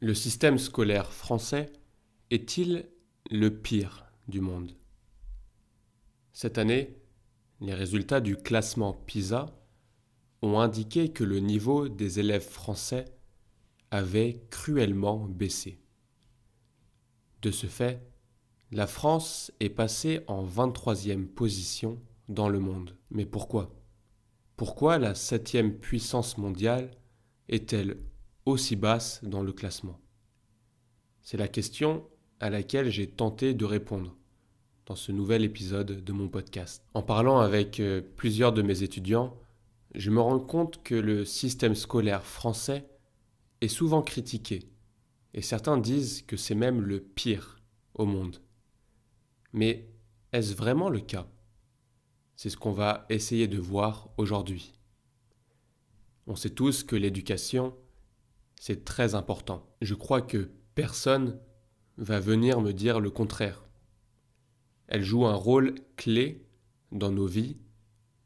Le système scolaire français est-il le pire du monde? Cette année, les résultats du classement PISA ont indiqué que le niveau des élèves français avait cruellement baissé. De ce fait, la France est passée en 23e position dans le monde. Mais pourquoi? Pourquoi la septième puissance mondiale est-elle aussi basse dans le classement C'est la question à laquelle j'ai tenté de répondre dans ce nouvel épisode de mon podcast. En parlant avec euh, plusieurs de mes étudiants, je me rends compte que le système scolaire français est souvent critiqué, et certains disent que c'est même le pire au monde. Mais est-ce vraiment le cas? C'est ce qu'on va essayer de voir aujourd'hui. On sait tous que l'éducation c'est très important. Je crois que personne va venir me dire le contraire. Elle joue un rôle clé dans nos vies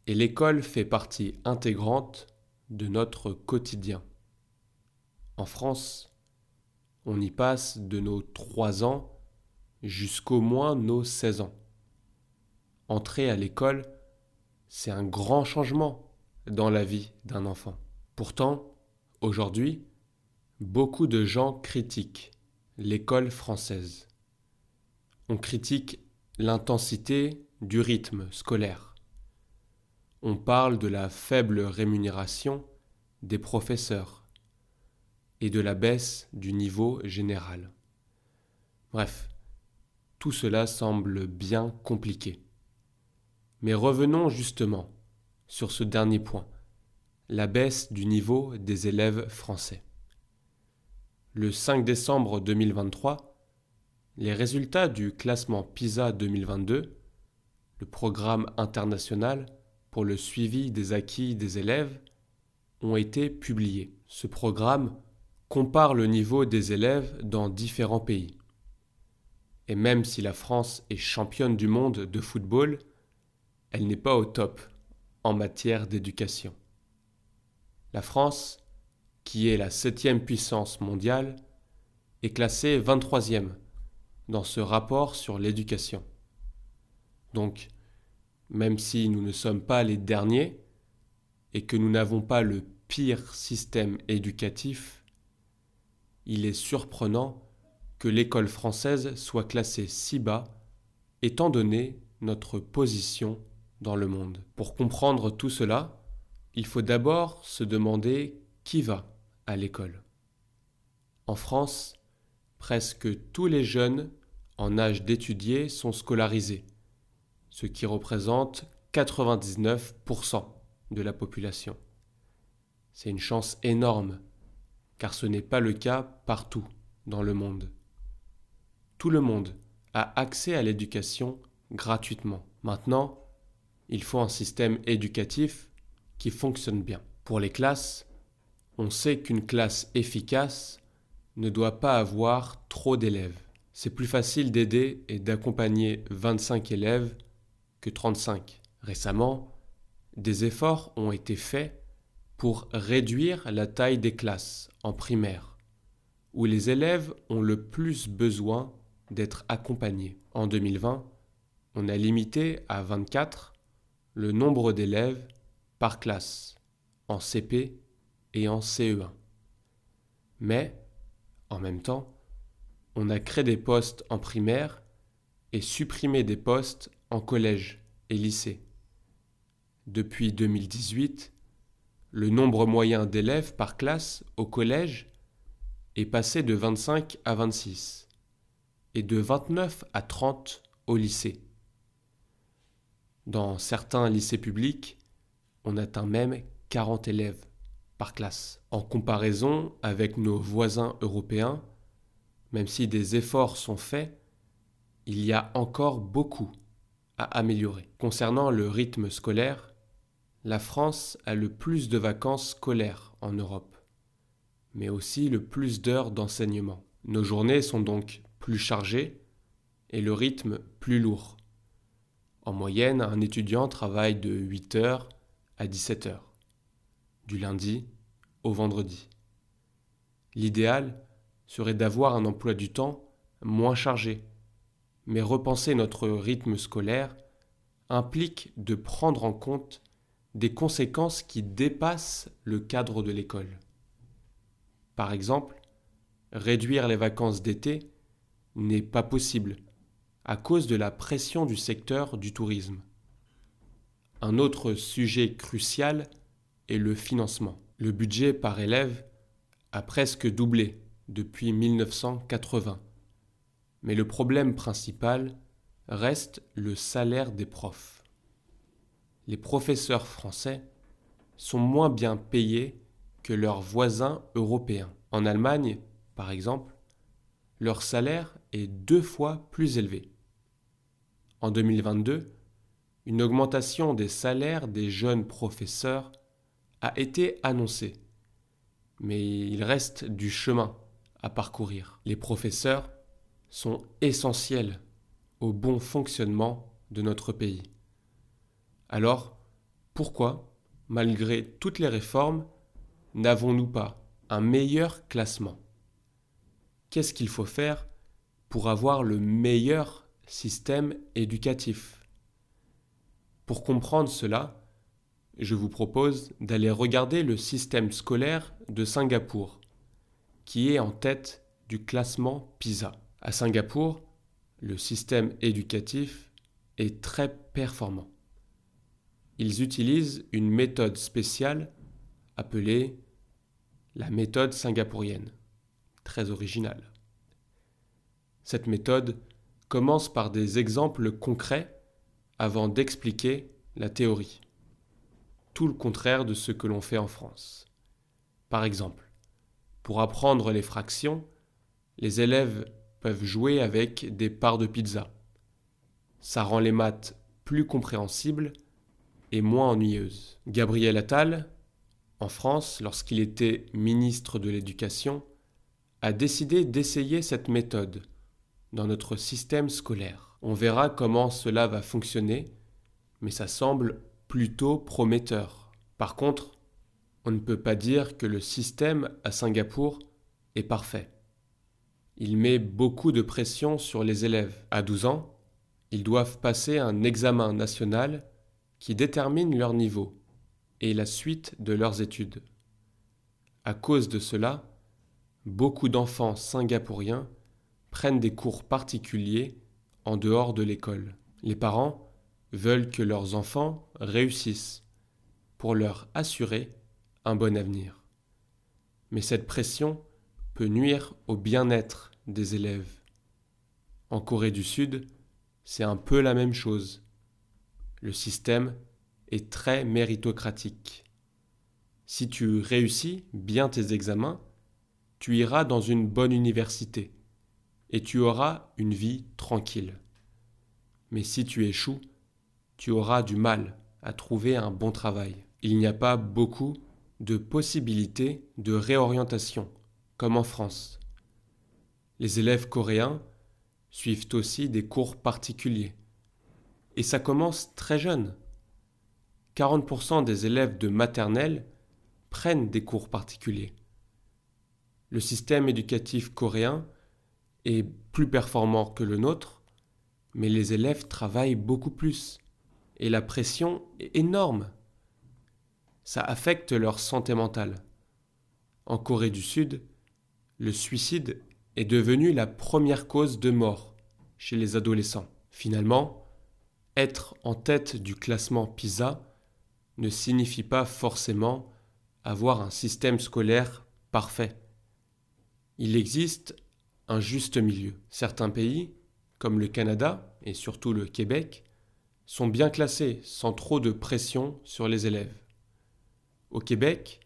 et l'école fait partie intégrante de notre quotidien. En France, on y passe de nos 3 ans jusqu'au moins nos 16 ans. Entrer à l'école, c'est un grand changement dans la vie d'un enfant. Pourtant, aujourd'hui, Beaucoup de gens critiquent l'école française. On critique l'intensité du rythme scolaire. On parle de la faible rémunération des professeurs et de la baisse du niveau général. Bref, tout cela semble bien compliqué. Mais revenons justement sur ce dernier point, la baisse du niveau des élèves français le 5 décembre 2023, les résultats du classement PISA 2022, le programme international pour le suivi des acquis des élèves, ont été publiés. Ce programme compare le niveau des élèves dans différents pays. Et même si la France est championne du monde de football, elle n'est pas au top en matière d'éducation. La France qui est la septième puissance mondiale, est classée 23e dans ce rapport sur l'éducation. Donc, même si nous ne sommes pas les derniers et que nous n'avons pas le pire système éducatif, il est surprenant que l'école française soit classée si bas étant donné notre position dans le monde. Pour comprendre tout cela, il faut d'abord se demander qui va à l'école. En France, presque tous les jeunes en âge d'étudier sont scolarisés, ce qui représente 99% de la population. C'est une chance énorme, car ce n'est pas le cas partout dans le monde. Tout le monde a accès à l'éducation gratuitement. Maintenant, il faut un système éducatif qui fonctionne bien. Pour les classes, on sait qu'une classe efficace ne doit pas avoir trop d'élèves. C'est plus facile d'aider et d'accompagner 25 élèves que 35. Récemment, des efforts ont été faits pour réduire la taille des classes en primaire, où les élèves ont le plus besoin d'être accompagnés. En 2020, on a limité à 24 le nombre d'élèves par classe en CP et en CE1. Mais, en même temps, on a créé des postes en primaire et supprimé des postes en collège et lycée. Depuis 2018, le nombre moyen d'élèves par classe au collège est passé de 25 à 26 et de 29 à 30 au lycée. Dans certains lycées publics, on atteint même 40 élèves En comparaison avec nos voisins européens, même si des efforts sont faits, il y a encore beaucoup à améliorer. Concernant le rythme scolaire, la France a le plus de vacances scolaires en Europe, mais aussi le plus d'heures d'enseignement. Nos journées sont donc plus chargées et le rythme plus lourd. En moyenne, un étudiant travaille de 8 heures à 17 heures, lundi au vendredi. L'idéal serait d'avoir un emploi du temps moins chargé. Mais repenser notre rythme scolaire implique de prendre en compte des conséquences qui dépassent le cadre de l'école. Par exemple, réduire les vacances d'été n'est pas possible à cause de la pression du secteur du tourisme. Un autre sujet crucial le financement. Le budget par élève a presque doublé depuis 1980. Mais le problème principal reste le salaire des profs. Les professeurs français sont moins bien payés que leurs voisins européens. En Allemagne, par exemple, leur salaire est deux fois plus élevé. En 2022, une augmentation des salaires des jeunes professeurs a été annoncée, mais il reste du chemin à parcourir. Les professeurs sont essentiels au bon fonctionnement de notre pays. Alors, pourquoi, malgré toutes les réformes, n'avons-nous pas un meilleur classement? Qu'est-ce qu'il faut faire pour avoir le meilleur système éducatif? Pour comprendre cela, je vous propose d'aller regarder le système scolaire de Singapour, qui est en tête du classement PISA. À Singapour, le système éducatif est très performant. Ils utilisent une méthode spéciale appelée la méthode singapourienne, très originale. Cette méthode commence par des exemples concrets avant d'expliquer la théorie tout le contraire de ce que l'on fait en France. Par exemple, pour apprendre les fractions, les élèves peuvent jouer avec des parts de pizza. Ça rend les maths plus compréhensibles et moins ennuyeuses. Gabriel Attal, en France, lorsqu'il était ministre de l'Éducation, a décidé d'essayer cette méthode dans notre système scolaire. On verra comment cela va fonctionner, mais ça semble plutôt prometteur. Par contre, on ne peut pas dire que le système à Singapour est parfait. Il met beaucoup de pression sur les élèves. À 12 ans, ils doivent passer un examen national qui détermine leur niveau et la suite de leurs études. À cause de cela, beaucoup d'enfants singapouriens prennent des cours particuliers en dehors de l'école. Les parents veulent que leurs enfants réussissent pour leur assurer un bon avenir. Mais cette pression peut nuire au bien-être des élèves. En Corée du Sud, c'est un peu la même chose. Le système est très méritocratique. Si tu réussis bien tes examens, tu iras dans une bonne université et tu auras une vie tranquille. Mais si tu échoues, tu auras du mal à trouver un bon travail. Il n'y a pas beaucoup de possibilités de réorientation, comme en France. Les élèves coréens suivent aussi des cours particuliers. Et ça commence très jeune. 40% des élèves de maternelle prennent des cours particuliers. Le système éducatif coréen est plus performant que le nôtre, mais les élèves travaillent beaucoup plus et la pression est énorme. Ça affecte leur santé mentale. En Corée du Sud, le suicide est devenu la première cause de mort chez les adolescents. Finalement, être en tête du classement PISA ne signifie pas forcément avoir un système scolaire parfait. Il existe un juste milieu. Certains pays, comme le Canada et surtout le Québec, sont bien classés sans trop de pression sur les élèves. Au Québec,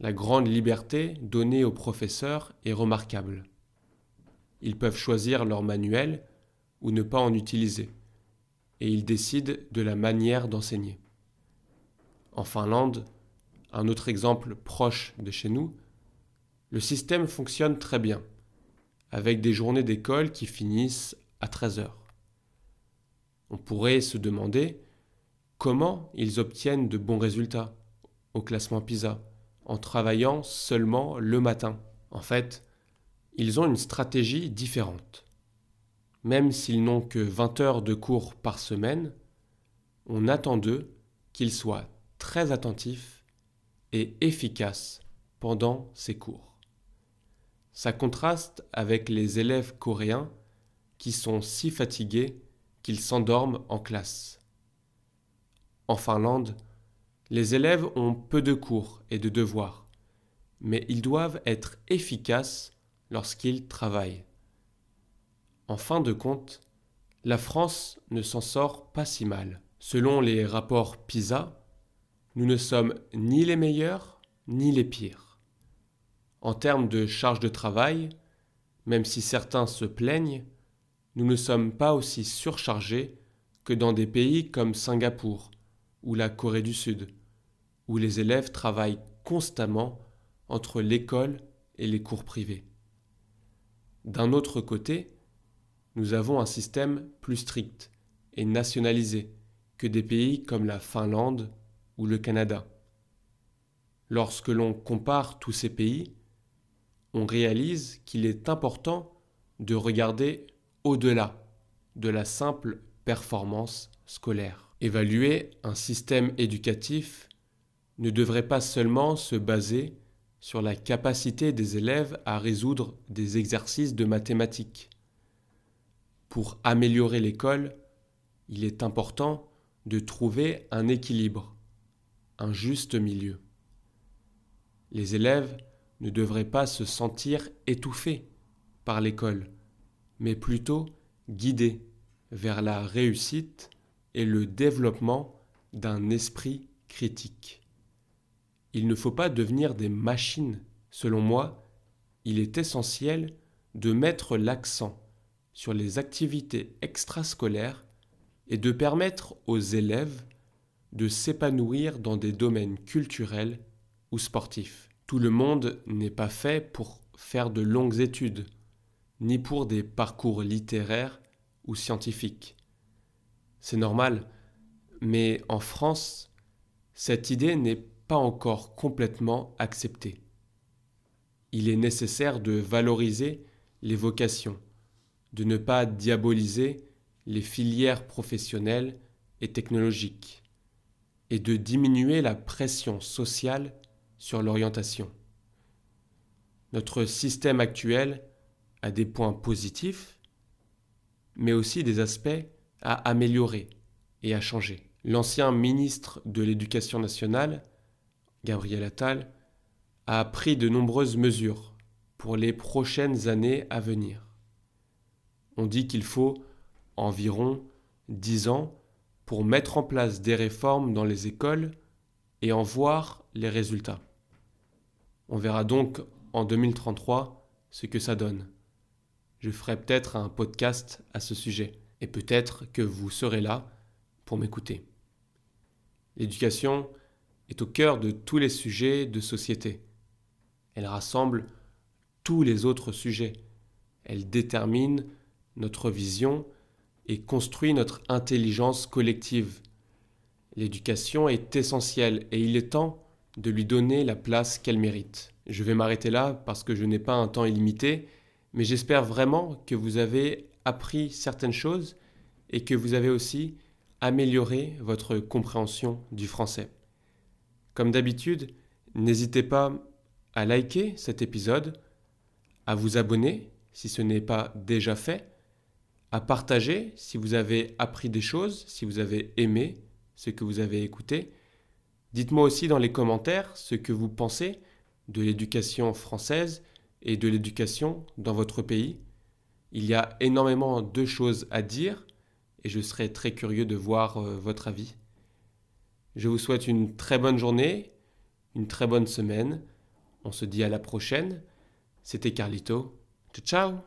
la grande liberté donnée aux professeurs est remarquable. Ils peuvent choisir leur manuel ou ne pas en utiliser, et ils décident de la manière d'enseigner. En Finlande, un autre exemple proche de chez nous, le système fonctionne très bien, avec des journées d'école qui finissent à 13 heures. On pourrait se demander comment ils obtiennent de bons résultats au classement PISA en travaillant seulement le matin. En fait, ils ont une stratégie différente. Même s'ils n'ont que 20 heures de cours par semaine, on attend d'eux qu'ils soient très attentifs et efficaces pendant ces cours. Ça contraste avec les élèves coréens qui sont si fatigués qu'ils s'endorment en classe. En Finlande, les élèves ont peu de cours et de devoirs, mais ils doivent être efficaces lorsqu'ils travaillent. En fin de compte, la France ne s'en sort pas si mal. Selon les rapports PISA, nous ne sommes ni les meilleurs ni les pires. En termes de charge de travail, même si certains se plaignent, nous ne sommes pas aussi surchargés que dans des pays comme Singapour ou la Corée du Sud, où les élèves travaillent constamment entre l'école et les cours privés. D'un autre côté, nous avons un système plus strict et nationalisé que des pays comme la Finlande ou le Canada. Lorsque l'on compare tous ces pays, on réalise qu'il est important de regarder au-delà de la simple performance scolaire. Évaluer un système éducatif ne devrait pas seulement se baser sur la capacité des élèves à résoudre des exercices de mathématiques. Pour améliorer l'école, il est important de trouver un équilibre, un juste milieu. Les élèves ne devraient pas se sentir étouffés par l'école, mais plutôt guidés vers la réussite et le développement d'un esprit critique. Il ne faut pas devenir des machines. Selon moi, il est essentiel de mettre l'accent sur les activités extrascolaires et de permettre aux élèves de s'épanouir dans des domaines culturels ou sportifs. Tout le monde n'est pas fait pour faire de longues études, ni pour des parcours littéraires ou scientifiques. C'est normal, mais en France, cette idée n'est pas encore complètement acceptée. Il est nécessaire de valoriser les vocations, de ne pas diaboliser les filières professionnelles et technologiques, et de diminuer la pression sociale sur l'orientation. Notre système actuel a des points positifs, mais aussi des aspects à améliorer et à changer. L'ancien ministre de l'Éducation nationale, Gabriel Attal, a pris de nombreuses mesures pour les prochaines années à venir. On dit qu'il faut environ dix ans pour mettre en place des réformes dans les écoles et en voir les résultats. On verra donc en 2033 ce que ça donne. Je ferai peut-être un podcast à ce sujet et peut-être que vous serez là pour m'écouter. L'éducation est au cœur de tous les sujets de société. Elle rassemble tous les autres sujets. Elle détermine notre vision et construit notre intelligence collective. L'éducation est essentielle et il est temps de lui donner la place qu'elle mérite. Je vais m'arrêter là parce que je n'ai pas un temps illimité, mais j'espère vraiment que vous avez appris certaines choses et que vous avez aussi amélioré votre compréhension du français. Comme d'habitude, n'hésitez pas à liker cet épisode, à vous abonner si ce n'est pas déjà fait, à partager si vous avez appris des choses, si vous avez aimé ce que vous avez écouté. Dites-moi aussi dans les commentaires ce que vous pensez de l'éducation française et de l'éducation dans votre pays. Il y a énormément de choses à dire et je serai très curieux de voir euh, votre avis. Je vous souhaite une très bonne journée, une très bonne semaine. On se dit à la prochaine. C'était Carlito. Ciao ciao